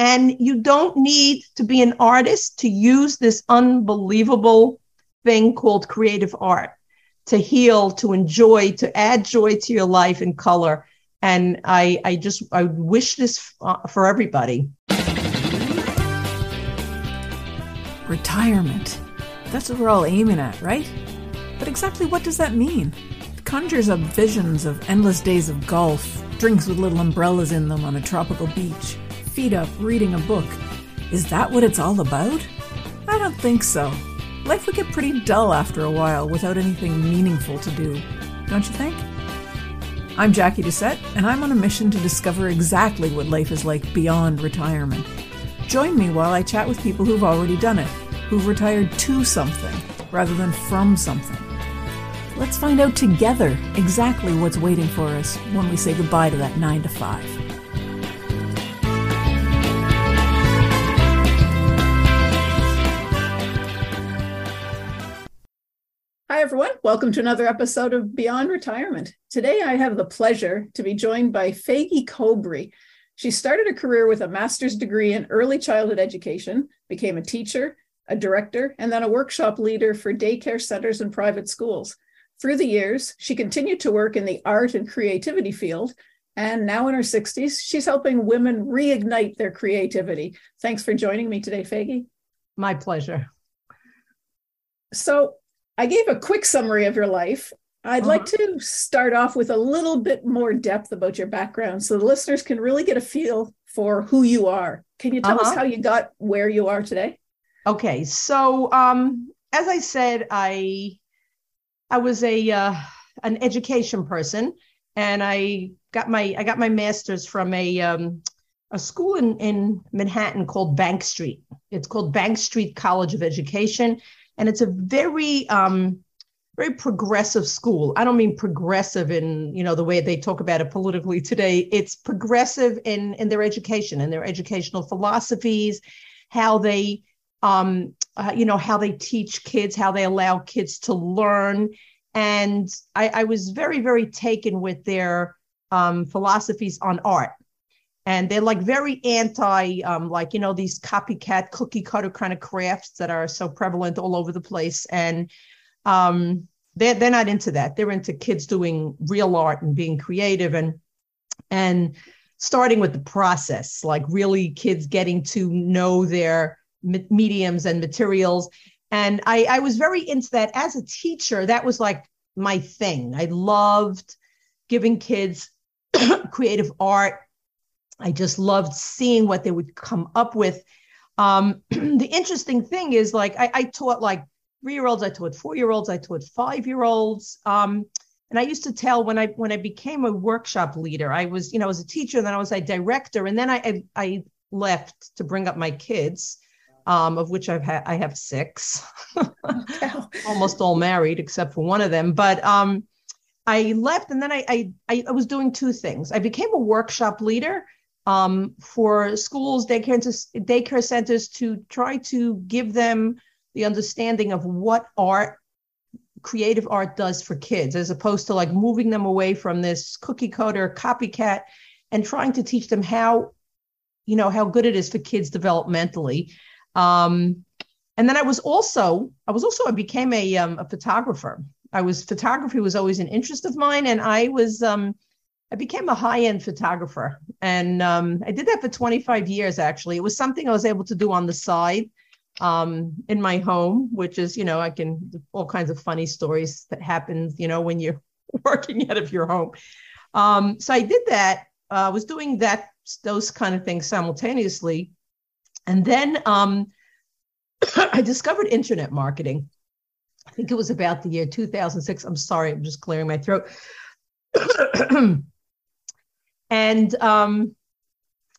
And you don't need to be an artist to use this unbelievable thing called creative art to heal, to enjoy, to add joy to your life and color. And I, I just, I wish this uh, for everybody. Retirement. That's what we're all aiming at, right? But exactly what does that mean? It conjures up visions of endless days of golf, drinks with little umbrellas in them on a tropical beach, feet up reading a book. Is that what it's all about? I don't think so. Life would get pretty dull after a while without anything meaningful to do, don't you think? I'm Jackie Doucette, and I'm on a mission to discover exactly what life is like beyond retirement. Join me while I chat with people who've already done it, who've retired to something rather than from something. Let's find out together exactly what's waiting for us when we say goodbye to that 9 to 5. Hi, everyone. Welcome to another episode of Beyond Retirement. Today, I have the pleasure to be joined by Faigie Kobre. She started a career with a master's degree in early childhood education, became a teacher, a director, and then a workshop leader for daycare centers and private schools. Through the years, she continued to work in the art and creativity field. And now in her 60s, she's helping women reignite their creativity. Thanks for joining me today, Faigie. My pleasure. So, I gave a quick summary of your life. I'd uh-huh. like to start off with a little bit more depth about your background so the listeners can really get a feel for who you are. Can you tell uh-huh. us how you got where you are today? Okay. So, um, as I said, I I was a uh, an education person, and I got my I got my master's from a um, a school in in Manhattan called Bank Street. It's called Bank Street College of Education, and it's a very um, very progressive school. I don't mean progressive in you know the way they talk about it politically today. It's progressive in in their education and their educational philosophies, how they um, uh, you know, how they teach kids, how they allow kids to learn. And I, I was very, very taken with their um, philosophies on art. And they're like very anti, um, like, you know, these copycat cookie cutter kind of crafts that are so prevalent all over the place. And um, they're, they're not into that. They're into kids doing real art and being creative and, and starting with the process, like really kids getting to know their, mediums and materials. And I, I was very into that as a teacher. That was like my thing. I loved giving kids creative art. I just loved seeing what they would come up with. Um, the interesting thing is, like, I, I taught like three year olds, I taught four year olds, I taught five year olds. Um, and I used to tell when I when I became a workshop leader, I was you know as a teacher, and then I was a director, and then I I, I left to bring up my kids um, of which I've had I have six, almost all married except for one of them. But um, I left, and then I, I I was doing two things. I became a workshop leader um, for schools, daycare, daycare centers to try to give them the understanding of what art creative art does for kids as opposed to like moving them away from this cookie cutter copycat and trying to teach them how you know how good it is for kids developmentally um, and then I was also, I was also, I became a, um, a photographer. I was photography was always an interest of mine, and I was, um, I became a high end photographer, and um, I did that for 25 years. Actually, it was something I was able to do on the side um, in my home, which is, you know, I can all kinds of funny stories that happen, you know, when you're working out of your home. Um, so I did that. Uh, I was doing that those kind of things simultaneously and then um, I discovered internet marketing. I think it was about the year 2006. I'm sorry, I'm just clearing my throat. and um,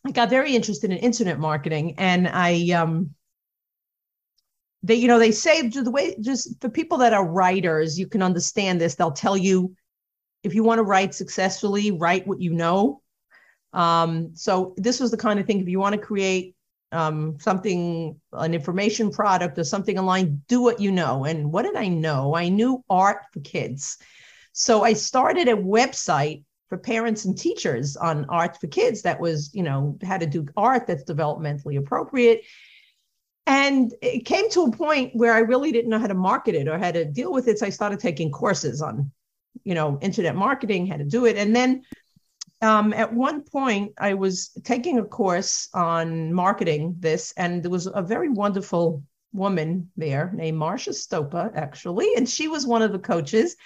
I got very interested in internet marketing, and I, um, they, you know, they say the way just for people that are writers, you can understand this. They'll tell you if you want to write successfully, write what you know. Um, so this was the kind of thing if you want to create um, something, an information product or something online, do what you know. And what did I know? I knew art for kids. So I started a website for parents and teachers on art for kids that was, you know, how to do art that's developmentally appropriate. And it came to a point where I really didn't know how to market it or how to deal with it. So I started taking courses on, you know, internet marketing, how to do it. And then um, at one point, I was taking a course on marketing this, and there was a very wonderful woman there named Marcia Stopa, actually, and she was one of the coaches.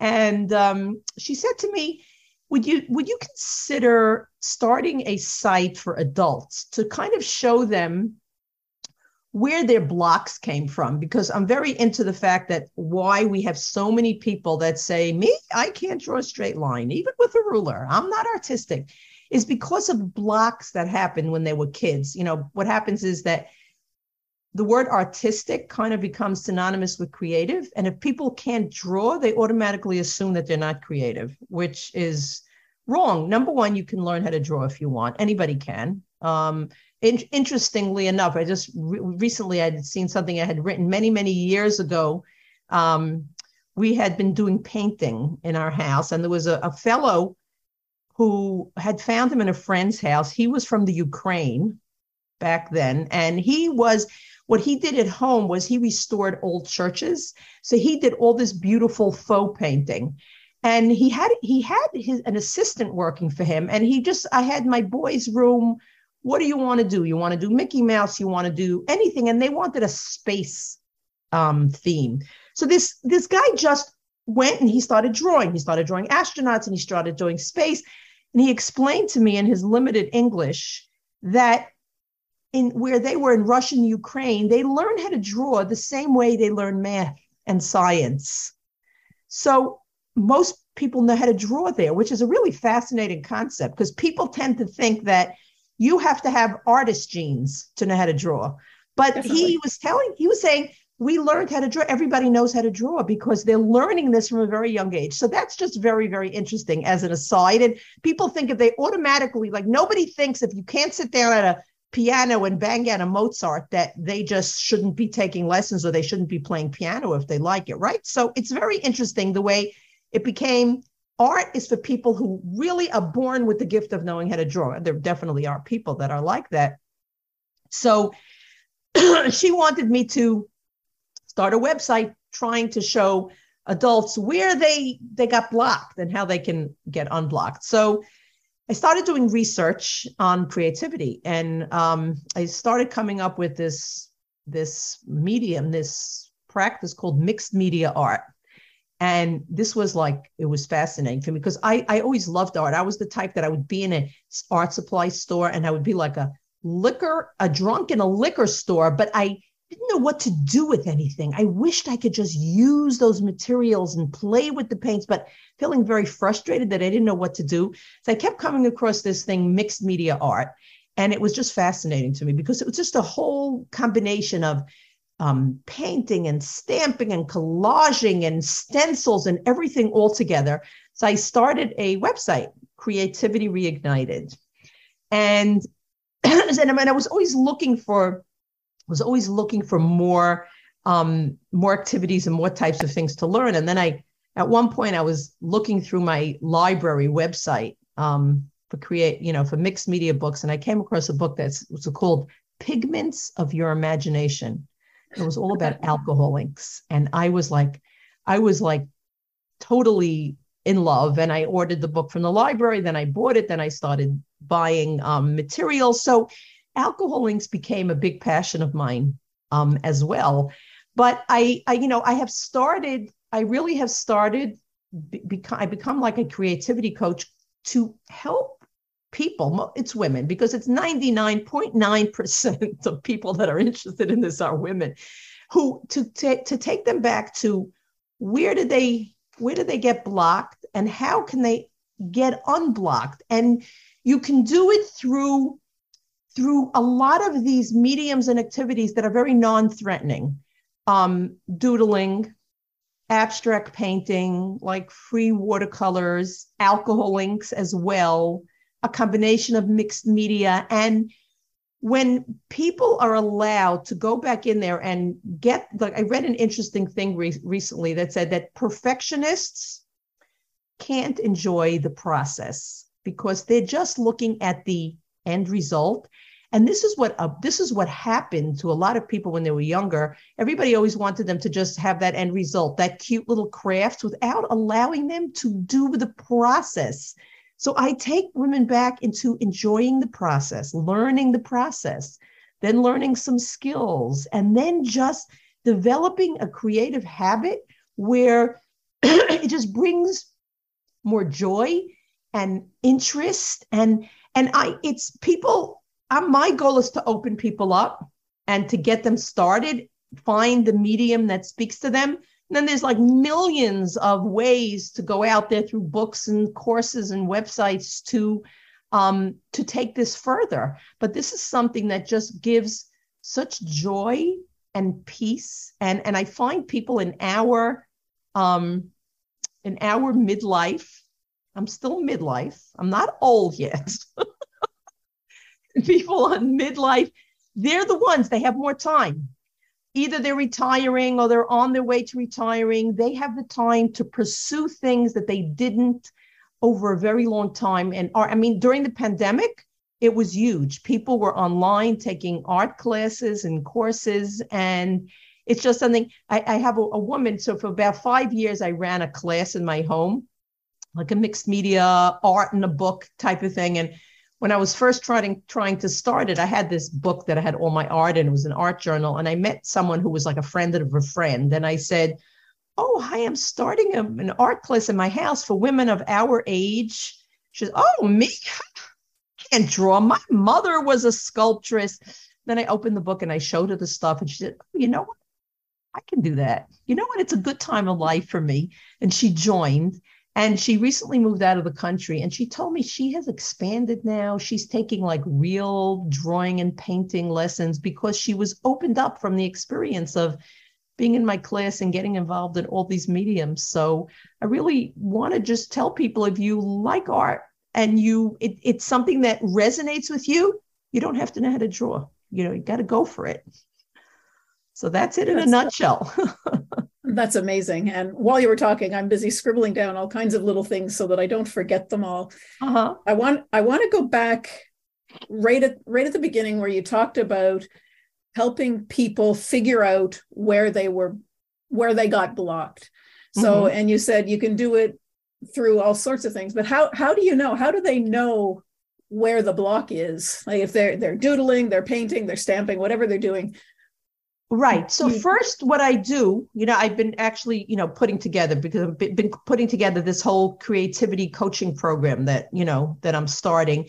And um, she said to me, would you would you consider starting a site for adults to kind of show them where their blocks came from? Because i'm very into the fact that why we have so many people that say me i can't draw a straight line even with a ruler. I'm not artistic is because of blocks that happened when they were kids. You know what happens is that the word artistic kind of becomes synonymous with creative. And if people can't draw, they automatically assume that they're not creative, which is wrong. Number one, you can learn how to draw if you want. Anybody can. Um, in- interestingly enough, I just re- recently I had seen something I had written many, many years ago. Um, we had been doing painting in our house, and there was a, a fellow who had found him in a friend's house. He was from the Ukraine back then, and he was what he did at home was he restored old churches. So he did all this beautiful faux painting. And he had he had his an assistant working for him. And he just I had my boys' room. What do you want to do? You want to do Mickey Mouse? You want to do anything? And they wanted a space um, theme. So this this guy just went and he started drawing. He started drawing astronauts and he started doing space. And he explained to me in his limited English that in where they were in Russian Ukraine, they learned how to draw the same way they learn math and science. So most people know how to draw there, which is a really fascinating concept because people tend to think that you have to have artist genes to know how to draw. But Definitely. he was telling, he was saying, we learned how to draw. Everybody knows how to draw because they're learning this from a very young age. So that's just very, very interesting as an aside. And people think if they automatically, like nobody thinks if you can't sit down at a piano and bang out a Mozart that they just shouldn't be taking lessons or they shouldn't be playing piano if they like it, right? So it's very interesting the way it became art is for people who really are born with the gift of knowing how to draw. There definitely are people that are like that. So she wanted me to start a website trying to show adults where they they got blocked and how they can get unblocked. So I started doing research on creativity, and um, I started coming up with this this medium, this practice called mixed media art. And this was like it was fascinating for me because I I always loved art. I was the type that I would be in an art supply store and I would be like a liquor a drunk in a liquor store, but I didn't know what to do with anything. I wished I could just use those materials and play with the paints, but feeling very frustrated that I didn't know what to do. So I kept coming across this thing, mixed media art. And it was just fascinating to me because it was just a whole combination of um, painting and stamping and collaging and stencils and everything all together. So I started a website, Creativity Reignited. And, and I was always looking for was always looking for more um, more activities and more types of things to learn. And then I, at one point, I was looking through my library website um, for create, you know, for mixed media books, and I came across a book that's was called Pigments of Your Imagination. It was all about alcohol inks, and I was like, I was like, totally in love. And I ordered the book from the library. Then I bought it. Then I started buying um, materials. So alcohol inks became a big passion of mine um, as well. But I, I, you know, I have started. I really have started. Become, I become like a creativity coach to help people. It's women because it's ninety nine point nine percent of people that are interested in this are women, who to to to take them back to where did they where did they get blocked and how can they get unblocked and you can do it through through a lot of these mediums and activities that are very non-threatening um, doodling abstract painting like free watercolors alcohol inks as well a combination of mixed media. And when people are allowed to go back in there and get like i read an interesting thing re- recently that said that perfectionists can't enjoy the process because they're just looking at the end result. And this is what uh, this is what happened to a lot of people when they were younger. Everybody always wanted them to just have that end result that cute little craft without allowing them to do the process. So i take women back into enjoying the process learning the process then learning some skills and then just developing a creative habit where it just brings more joy and interest and and i it's people I'm, my goal is to open people up and to get them started find the medium that speaks to them. And then there's like millions of ways to go out there through books and courses and websites to um, to take this further. But this is something that just gives such joy and peace. And and i find people in our um in our midlife i'm still midlife i'm not old yet people on midlife, they're the ones, they have more time. Either they're retiring or they're on their way to retiring. They have the time to pursue things that they didn't over a very long time. And are, I mean, during the pandemic, it was huge. People were online taking art classes and courses. And it's just something I, I have a, a woman. So for about five years, I ran a class in my home, like a mixed media art and a book type of thing. And when I was first trying trying to start it, I had this book that I had all my art in. It was an art journal, and I met someone who was like a friend of a friend, and I said, "Oh, hi, I'm starting a, an art class in my house for women of our age." She said, "Oh, me? I can't draw. My mother was a sculptress." Then I opened the book and I showed her the stuff, and she said, oh, "You know what? I can do that. You know what? It's a good time of life for me." And she joined. And she recently moved out of the country and she told me she has expanded now. She's taking like real drawing and painting lessons because she was opened up from the experience of being in my class and getting involved in all these mediums. So I really want to just tell people if you like art and you it, it's something that resonates with you, you don't have to know how to draw. You know, you got to go for it. So that's it in that's a nutshell. That's amazing. And while you were talking, I'm busy scribbling down all kinds of little things so that I don't forget them all. Uh-huh. I want I want to go back right at right at the beginning where you talked about helping people figure out where they were where they got blocked. So mm-hmm. and you said you can do it through all sorts of things, but how how do you know? How do they know where the block is? Like if they're they're doodling, they're painting, they're stamping, whatever they're doing, Right. So first, what I do, you know, I've been actually, you know, putting together because I've been putting together this whole creativity coaching program that, you know, that I'm starting.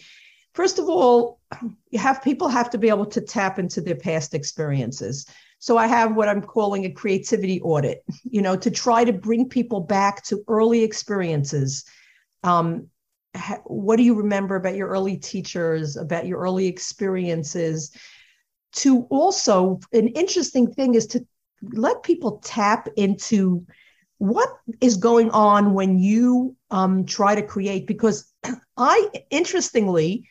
First of all, you have people have to be able to tap into their past experiences. So I have what I'm calling a creativity audit, you know, to try to bring people back to early experiences. Um, what do you remember about your early teachers, about your early experiences? To also an interesting thing is to let people tap into what is going on when you um, try to create because i interestingly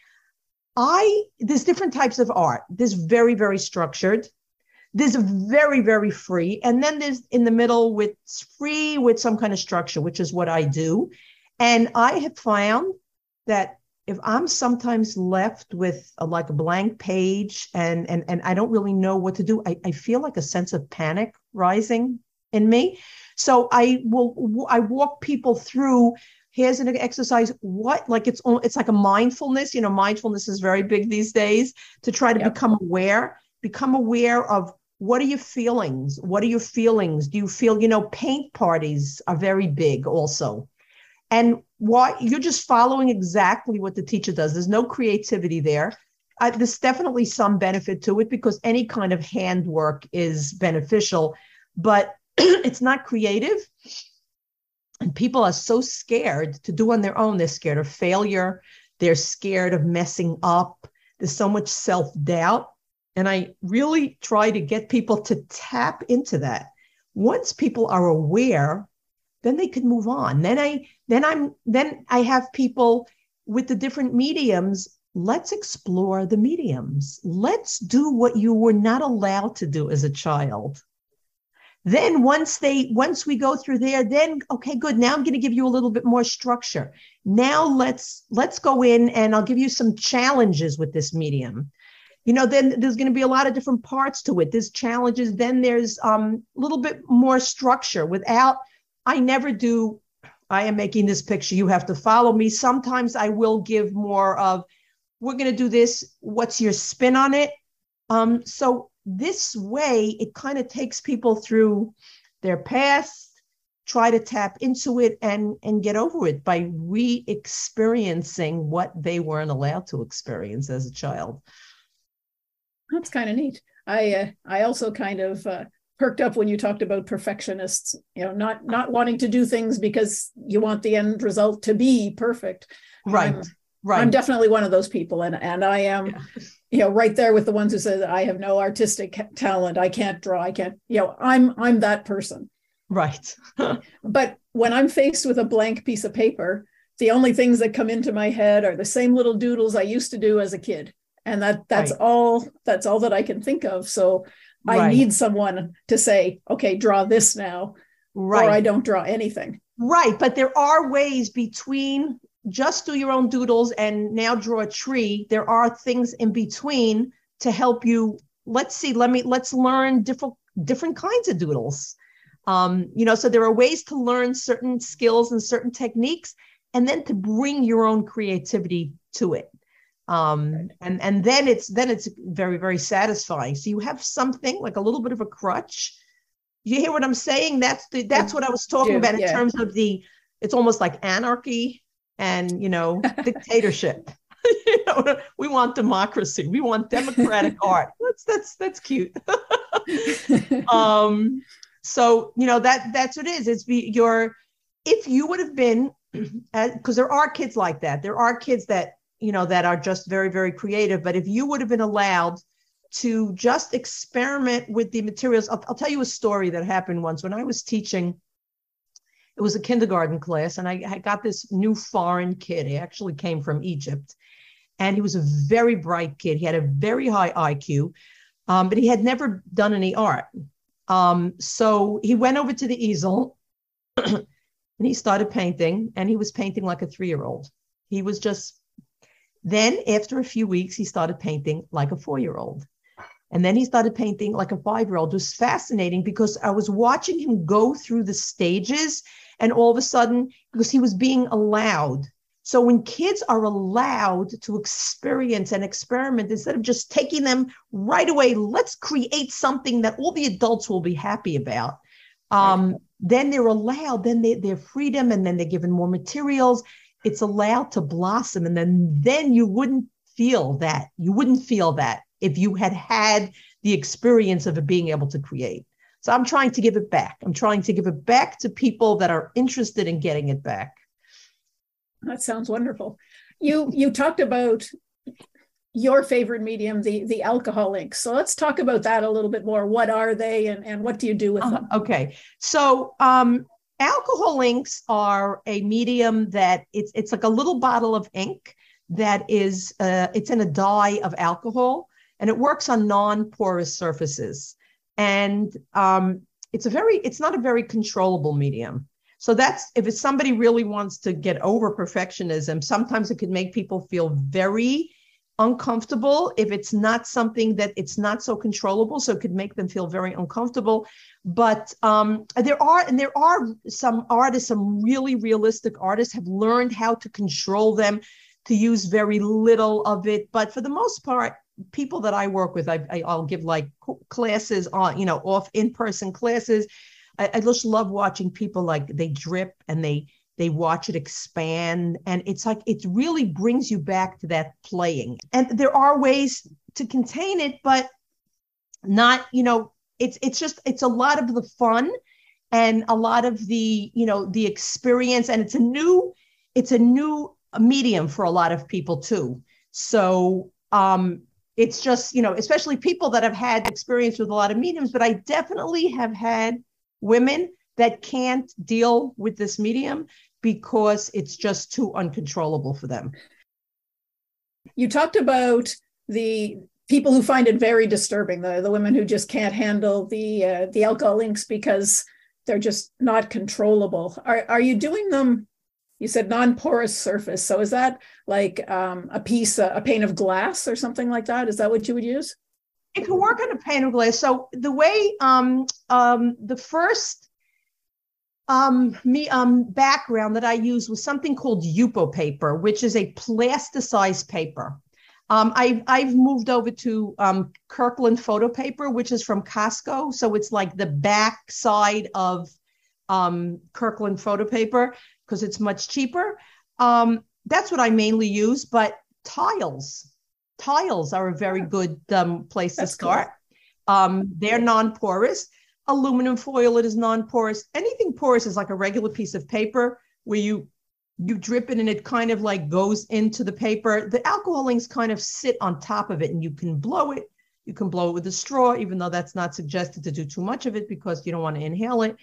i there's different types of art. There's very very structured. There's very very free. And then there's in the middle with free with some kind of structure which is what i do. And i have found that if I'm sometimes left with a, like a blank page and and and I don't really know what to do, I, I feel like a sense of panic rising in me. So I will I walk people through. Here's an exercise. What like it's it's like a mindfulness. You know, mindfulness is very big these days to try to yep. become aware. Become aware of what are your feelings. What are your feelings? Do you feel you know paint parties are very big also and why you're just following exactly what the teacher does. There's no creativity there. There's definitely some benefit to it because any kind of handwork is beneficial but it's not creative. And people are so scared to do on their own. They're scared of failure. They're scared of messing up. There's so much self-doubt. And i really try to get people to tap into that. Once people are aware then they can move on. Then i then i'm then i have people with the different mediums. Let's explore the mediums. Let's do what you were not allowed to do as a child. Then once they once we go through there then okay good. Now i'm going to give you a little bit more structure. Now let's let's go in and i'll give you some challenges with this medium. You know then there's going to be a lot of different parts to it. There's challenges then there's um, a little bit more structure. Without i never do i am making this picture. You have to follow me. Sometimes i will give more of we're going to do this. What's your spin on it? Um, so this way it kind of takes people through their past try to tap into it and and get over it by re-experiencing what they weren't allowed to experience as a child. That's kind of neat. I uh, i also kind of uh, perked up when you talked about perfectionists you know not not wanting to do things because you want the end result to be perfect. Right I'm, right. I'm definitely one of those people and and i am yeah. you know right there with the ones who said i have no artistic talent. I can't draw. I can't you know i'm i'm that person. Right. But when i'm faced with a blank piece of paper the only things that come into my head are the same little doodles i used to do as a kid. And that that's right. all that's all that i can think of. So i need someone to say okay draw this now right. or i don't draw anything. Right but there are ways between just do your own doodles and now draw a tree. There are things in between to help you. Let's see let me let's learn different different kinds of doodles. Um, you know so there are ways to learn certain skills and certain techniques and then to bring your own creativity to it um, and and then it's then it's very very satisfying. So you have something like a little bit of a crutch. You hear what i'm saying? That's the that's what i was talking about in yeah. terms of the it's almost like anarchy and you know dictatorship. You know, we want democracy. We want democratic art. That's that's that's cute. Um so you know that that's what it is. It's be your if you would have been because there are kids like that. There are kids that you know that are just very very creative but if you would have been allowed to just experiment with the materials I'll, I'll tell you a story that happened once when i was teaching it was a kindergarten class, and I, got this new foreign kid. He actually came from Egypt, and he was a very bright kid. He had a very high IQ, um, but he had never done any art. Um, so he went over to the easel and he started painting, and he was painting like a three year old. He was just, then after a few weeks, he started painting like a four year old. And then he started painting like a five year old. It was fascinating because I was watching him go through the stages and all of a sudden, because he was being allowed. So when kids are allowed to experience and experiment, instead of just taking them right away, let's create something that all the adults will be happy about. Um, right. Then they're allowed, then they, their freedom, and then they're given more materials. It's allowed to blossom. And then, then you wouldn't feel that. You wouldn't feel that if you had had the experience of it being able to create. So I'm trying to give it back. I'm trying to give it back to people that are interested in getting it back. That sounds wonderful. You you talked about your favorite medium, the the alcohol inks. So let's talk about that a little bit more. What are they, and and what do you do with them? Uh, okay, so um, alcohol inks are a medium that it's it's like a little bottle of ink that is uh, it's in a dye of alcohol, and it works on non-porous surfaces. And um, it's a very it's not a very controllable medium. So that's if it's somebody really wants to get over perfectionism sometimes it could make people feel very uncomfortable if it's not something that it's not so controllable so it could make them feel very uncomfortable but um, there are and there are some artists some really realistic artists have learned how to control them to use very little of it but for the most part people that I work with, I, I will give like classes on, you know, off in person classes. I, I just love watching people like they drip and they they watch it expand, and it's like it really brings you back to that playing. And there are ways to contain it, but not, you know, it's it's just it's a lot of the fun and a lot of the you know the experience, and it's a new it's a new medium for a lot of people too. So um, it's just you know especially people that have had experience with a lot of mediums but i definitely have had women that can't deal with this medium because it's just too uncontrollable for them. You talked about the people who find it very disturbing the the women who just can't handle the uh, the alcohol inks because they're just not controllable. Are are you doing them you said non-porous surface? So is that like um, a piece a pane of glass or something like that? Is that what you would use? It can work on a pane of glass so the way um, um, the first um, me um, background that i used was something called yupo paper which is a plasticized paper um, I've I've moved over to um, Kirkland photo paper, which is from Costco. So it's like the back side of um, Kirkland photo paper because it's much cheaper. Um, that's what I mainly use. But tiles, tiles are a very good um, place that's to start. Cool. Um, they're non-porous. Aluminum foil it is non-porous. Anything porous is like a regular piece of paper where you you drip it and it kind of like goes into the paper. The alcohol inks kind of sit on top of it and you can blow it. You can blow it with a straw, even though that's not suggested to do too much of it because you don't want to inhale it.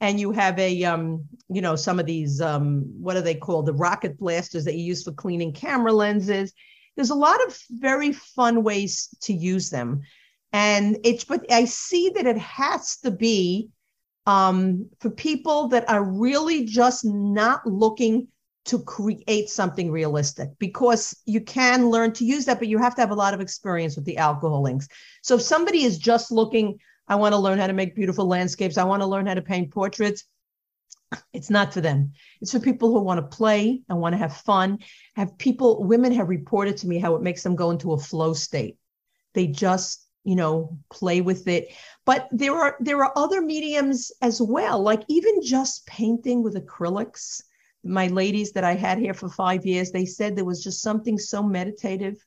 And you have a, um, you know, some of these, um, what are they called? The rocket blasters that you use for cleaning camera lenses. There's a lot of very fun ways to use them. And it's, but I see that it has to be um, for people that are really just not looking to create something realistic because you can learn to use that, but you have to have a lot of experience with the alcohol inks. So if somebody is just looking, I want to learn how to make beautiful landscapes, I want to learn how to paint portraits, it's not for them. It's for people who want to play and want to have fun. Have people, women have reported to me how it makes them go into a flow state. They just, you know, play with it. But there are there are other mediums as well, like even just painting with acrylics my ladies that I had here for five years, they said there was just something so meditative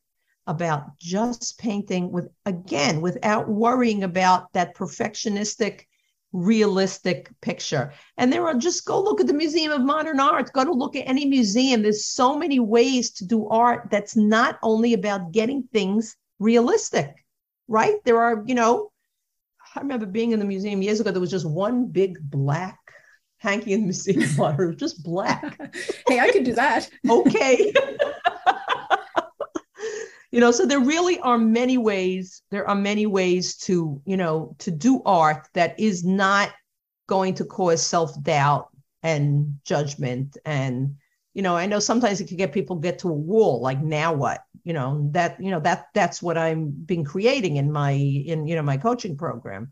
about just painting with, again, without worrying about that perfectionistic, realistic picture. And there are just go look at the Museum of Modern Art, go to look at any museum. There's so many ways to do art that's not only about getting things realistic, right? There are, you know, I remember being in the museum years ago, there was just one big black hanky in the museum water, just black. hey, I could do that. okay. you know, so there really are many ways, there are many ways to, you know, to do art that is not going to cause self-doubt and judgment and you know i know sometimes it can get people get to a wall like now what you know that you know that that's what i'm been creating in my in you know my coaching program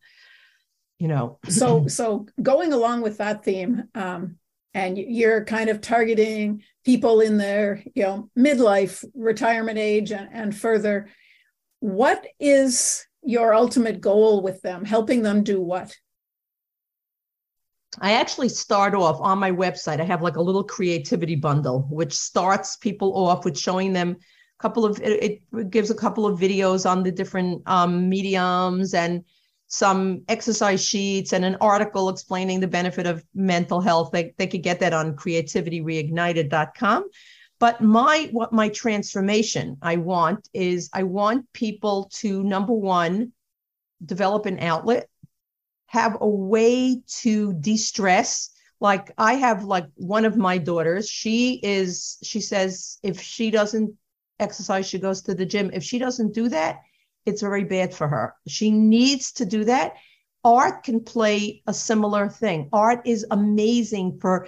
you know. So so going along with that theme um, and you're kind of targeting people in their you know midlife retirement age and, and further what is your ultimate goal with them? Helping them do what? I actually start off on my website. I have like a little creativity bundle, which starts people off with showing them couple of, it, it gives a couple of videos on the different um, mediums and some exercise sheets and an article explaining the benefit of mental health. They, they could get that on creativityreignited.com. But my what my transformation I want is I want people to number one, develop an outlet, have a way to de-stress. Like I have like one of my daughters, she is, she says if she doesn't exercise, she goes to the gym. If she doesn't do that, it's very bad for her. She needs to do that. Art can play a similar thing. Art is amazing for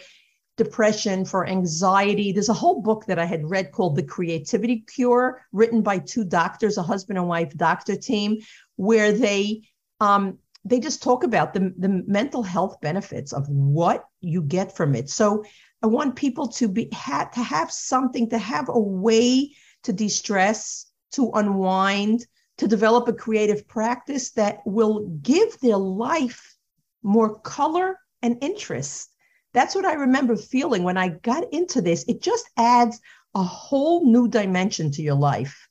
depression, for anxiety. There's a whole book that I had read called The Creativity Cure, written by two doctors, a husband and wife doctor team, where they um, they just talk about the, the mental health benefits of what you get from it. So I want people to be ha- to have something, to have a way to de-stress, to unwind, to develop a creative practice that will give their life more color and interest. That's what I remember feeling when I got into this. It just adds a whole new dimension to your life.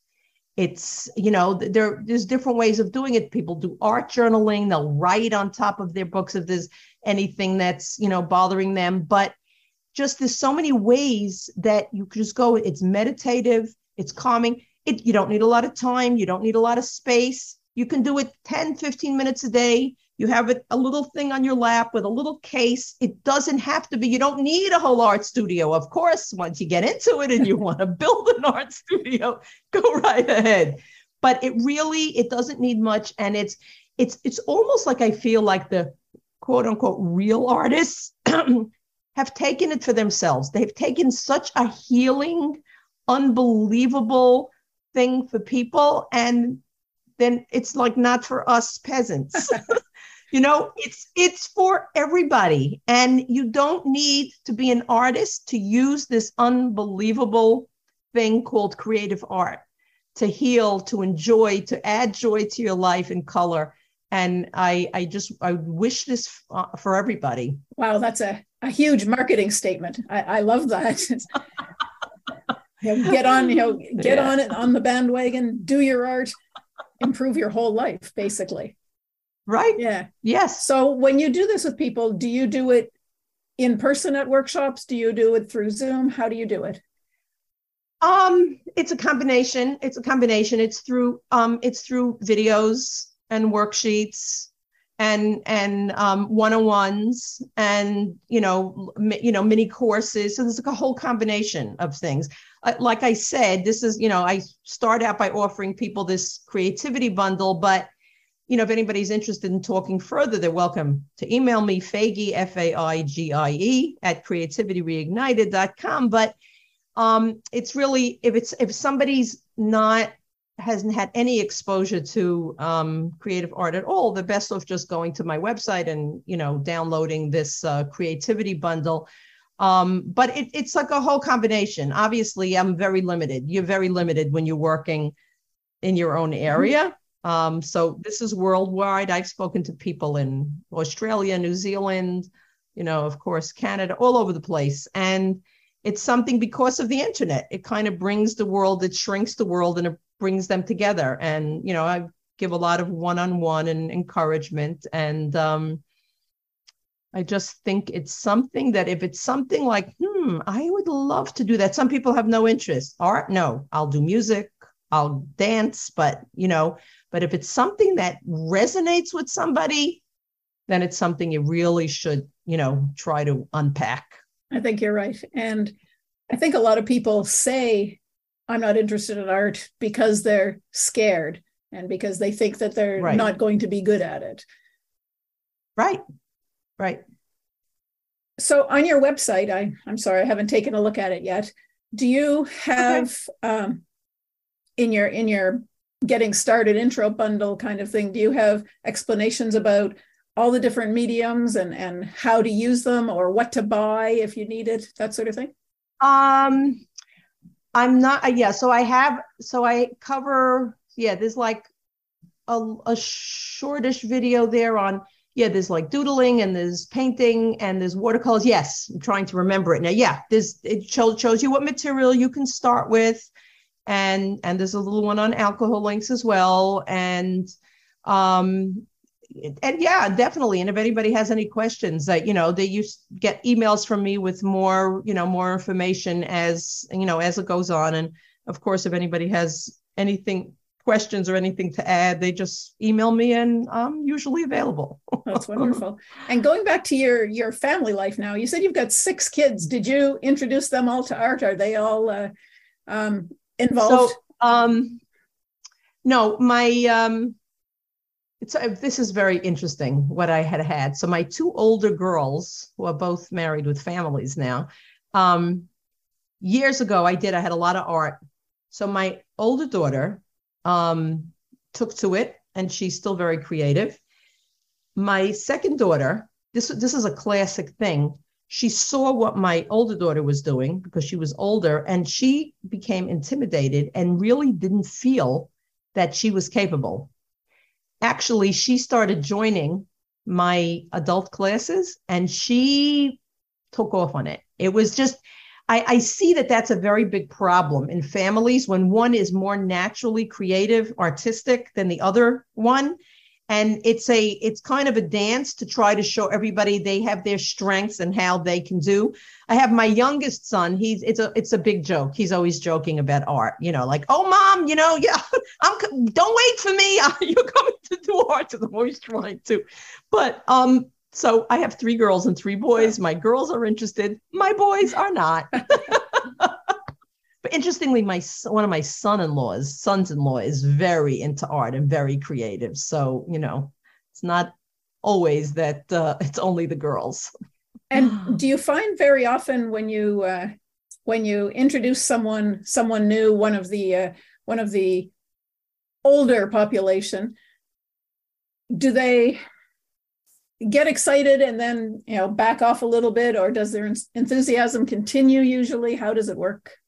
It's, you know, there, there's different ways of doing it. People do art journaling, they'll write on top of their books if there's anything that's, you know, bothering them. But just there's so many ways that you can just go, it's meditative, it's calming it, you don't need a lot of time. You don't need a lot of space. You can do it 10, 15 minutes a day. You have it, a little thing on your lap with a little case. It doesn't have to be, you don't need a whole art studio. Of course, once you get into it and you want to build an art studio, go right ahead. but it really it doesn't need much and it's it's it's almost like i feel like the quote unquote real artists have taken it for themselves they've taken such a healing unbelievable thing for people and then it's like not for us peasants. You know it's it's for everybody and you don't need to be an artist to use this unbelievable thing called creative art to heal to enjoy to add joy to your life in color. And i i just i wish this uh, for everybody. Wow that's a, a huge marketing statement. I, I love that you know, get on you know get yeah. on it on the bandwagon do your art improve your whole life basically. Right. Yeah. Yes. So when you do this with people do you do it in person at workshops? Do you do it through zoom? How do you do it? Um it's a combination. It's a combination. It's through um it's through videos and worksheets and and um, one-on-ones and you know mi- you know mini courses. So there's like a whole combination of things. Uh, like i said this is you know i start out by offering people this creativity bundle but you know if anybody's interested in talking further they're welcome to email me faigie f-a-i-g-i-e at creativityreignited.com but um it's really if it's if somebody's not hasn't had any exposure to um, creative art at all, the best of just going to my website and you know downloading this uh, creativity bundle. Um, but it, it's like a whole combination. Obviously, I'm very limited. You're very limited when you're working in your own mm-hmm. area. Um, so this is worldwide. I've spoken to people in Australia, New Zealand, you know, of course, Canada, all over the place, and it's something because of the internet. It kind of brings the world, it shrinks the world, and it brings them together. And, you know, I give a lot of one on one and encouragement. And um, I just think it's something that if it's something like, hmm, I would love to do that. Some people have no interest. Art, no, I'll do music, I'll dance, but, you know, but if it's something that resonates with somebody, then it's something you really should, you know, try to unpack. I think you're right. And I think a lot of people say I'm not interested in art because they're scared and because they think that they're right. not going to be good at it. Right. Right. So on your website, I, I'm sorry, I haven't taken a look at it yet. Do you have okay. um, in your in your getting started intro bundle kind of thing, do you have explanations about all the different mediums and and how to use them or what to buy if you need it, that sort of thing? Um I'm not, uh, yeah. So I have, so I cover, yeah, there's like a, a shortish video there on, yeah, there's like doodling and there's painting and there's watercolors. Yes, I'm trying to remember it now. Yeah, there's, it shows, shows you what material you can start with. And, and there's a little one on alcohol inks as well. And, um, and yeah, definitely. And if anybody has any questions, that you know, they used get emails from me with more, you know, more information as you know as it goes on. And of course, if anybody has anything questions or anything to add, they just email me, and I'm usually available. That's wonderful. And going back to your your family life now, you said you've got six kids. Did you introduce them all to art? Are they all uh, um, involved? So, um, no, my um, it's uh, this is very interesting what I had had. So my two older girls, who are both married with families now, um, years ago I did. I had a lot of art. So my older daughter um, took to it, and she's still very creative. My second daughter, this this is a classic thing. She saw what my older daughter was doing because she was older, and she became intimidated and really didn't feel that she was capable actually she started joining my adult classes and she took off on it. It was just, I, I, see that that's a very big problem in families when one is more naturally creative, artistic than the other one and it's a it's kind of a dance to try to show everybody they have their strengths and how they can do. I have my youngest son. He's it's a it's a big joke. He's always joking about art you know like oh mom you know yeah i'm don't wait for me. You're coming to do art. And i'm always trying to. But um so i have three girls and three boys. My girls are interested. My boys are not but interestingly, my one of my son-in-laws, sons-in-law, is very into art and very creative. So you know, it's not always that uh, it's only the girls. And do you find very often when you uh, when you introduce someone someone new, one of the uh, one of the older population, do they get excited and then you know back off a little bit, or does their enthusiasm continue? Usually, how does it work?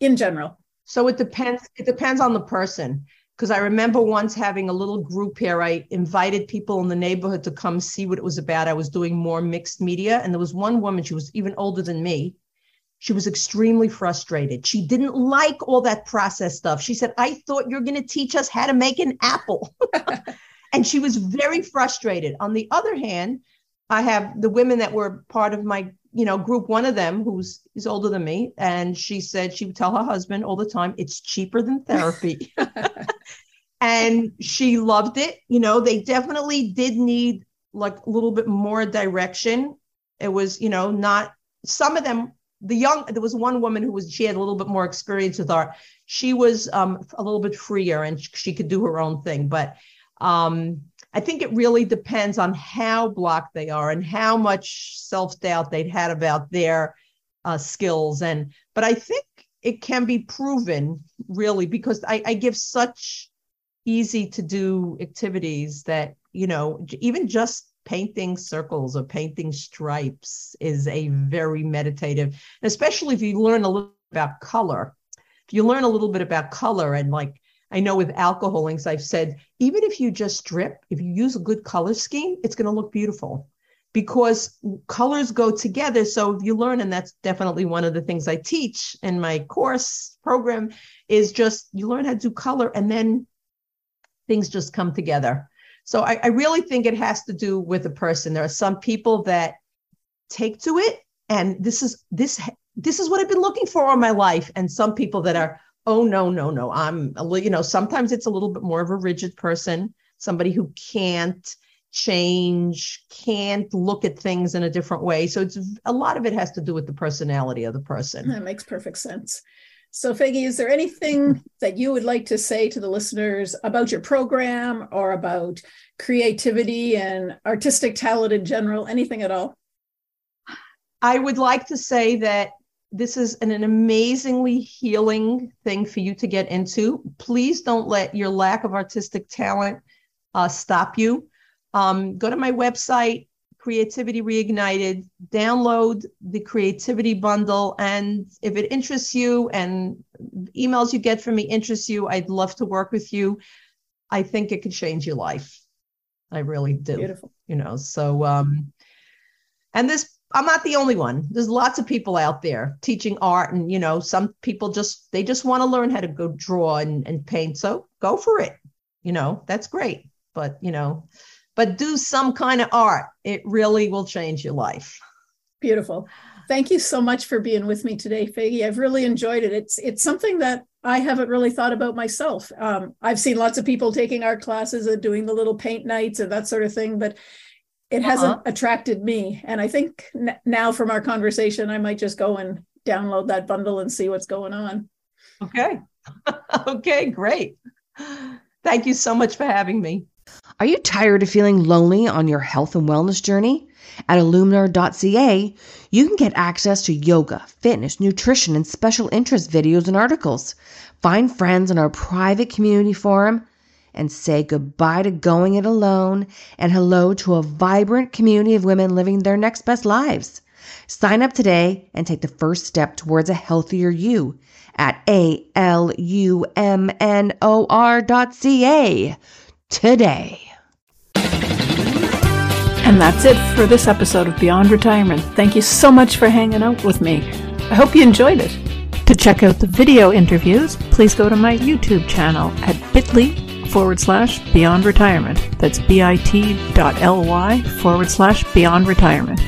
In general? So it depends. It depends on the person. Because I remember once having a little group here. I invited people in the neighborhood to come see what it was about. I was doing more mixed media. And there was one woman, she was even older than me. She was extremely frustrated. She didn't like all that process stuff. She said, I thought you're going to teach us how to make an apple. and she was very frustrated. On the other hand, I have the women that were part of my you know, group one of them who's is older than me, and she said she would tell her husband all the time, "It's cheaper than therapy," and she loved it. You know, they definitely did need like a little bit more direction. It was, you know, not some of them. The young, there was one woman who was she had a little bit more experience with art. She was um, a little bit freer and she could do her own thing, but um, I think it really depends on how blocked they are and how much self doubt they'd had about their uh, skills. And but I think it can be proven really because I, I give such easy to do activities that you know even just painting circles or painting stripes is a very meditative especially if you learn a little about color if you learn a little bit about color and like I know with alcohol inks, I've said, even if you just drip, if you use a good color scheme, it's going to look beautiful because colors go together. So if you learn, and that's definitely one of the things I teach in my course program, is just you learn how to do color and then things just come together. So I, I really think it has to do with the person. There are some people that take to it, and this is this this is what I've been looking for all my life, and some people that are oh no no no. I'm a little you know sometimes it's a little bit more of a rigid person somebody who can't change can't look at things in a different way. So it's a lot of it has to do with the personality of the person. That makes perfect sense. So Faigie, is there anything that you would like to say to the listeners about your program or about creativity and artistic talent in general? Anything at all? I would like to say that this is an, an, amazingly healing thing for you to get into. Please don't let your lack of artistic talent uh, stop you. Um, go to my website, Creativity Reignited, download the Creativity Bundle. And if it interests you and emails you get from me interest you, I'd love to work with you. I think it could change your life. I really do. Beautiful. You know, so, um, and this I'm not the only one. There's lots of people out there teaching art, and you know, some people just they just want to learn how to go draw and, and paint. So go for it. You know, that's great. But you know, but do some kind of art. It really will change your life. Beautiful. Thank you so much for being with me today, Faigie. I've really enjoyed it. It's it's something that I haven't really thought about myself. Um, I've seen lots of people taking art classes and doing the little paint nights and that sort of thing, but it uh-huh. hasn't attracted me. And I think n- now from our conversation, I might just go and download that bundle and see what's going on. Okay. okay, great. Thank you so much for having me. Are you tired of feeling lonely on your health and wellness journey? At Alumnor.ca, you can get access to yoga, fitness, nutrition, and special interest videos and articles. Find friends in our private community forum and say goodbye to going it alone and hello to a vibrant community of women living their next best lives. Sign up today and take the first step towards a healthier you at A-L-U-M-N-O-R.ca today. And that's it for this episode of Beyond Retirement. Thank you so much for hanging out with me. I hope you enjoyed it. To check out the video interviews, please go to my YouTube channel at bit.ly forward slash beyond retirement. That's bit.ly forward slash beyond retirement.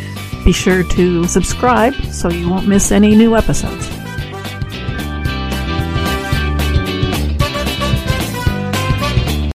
Be sure to subscribe so you won't miss any new episodes.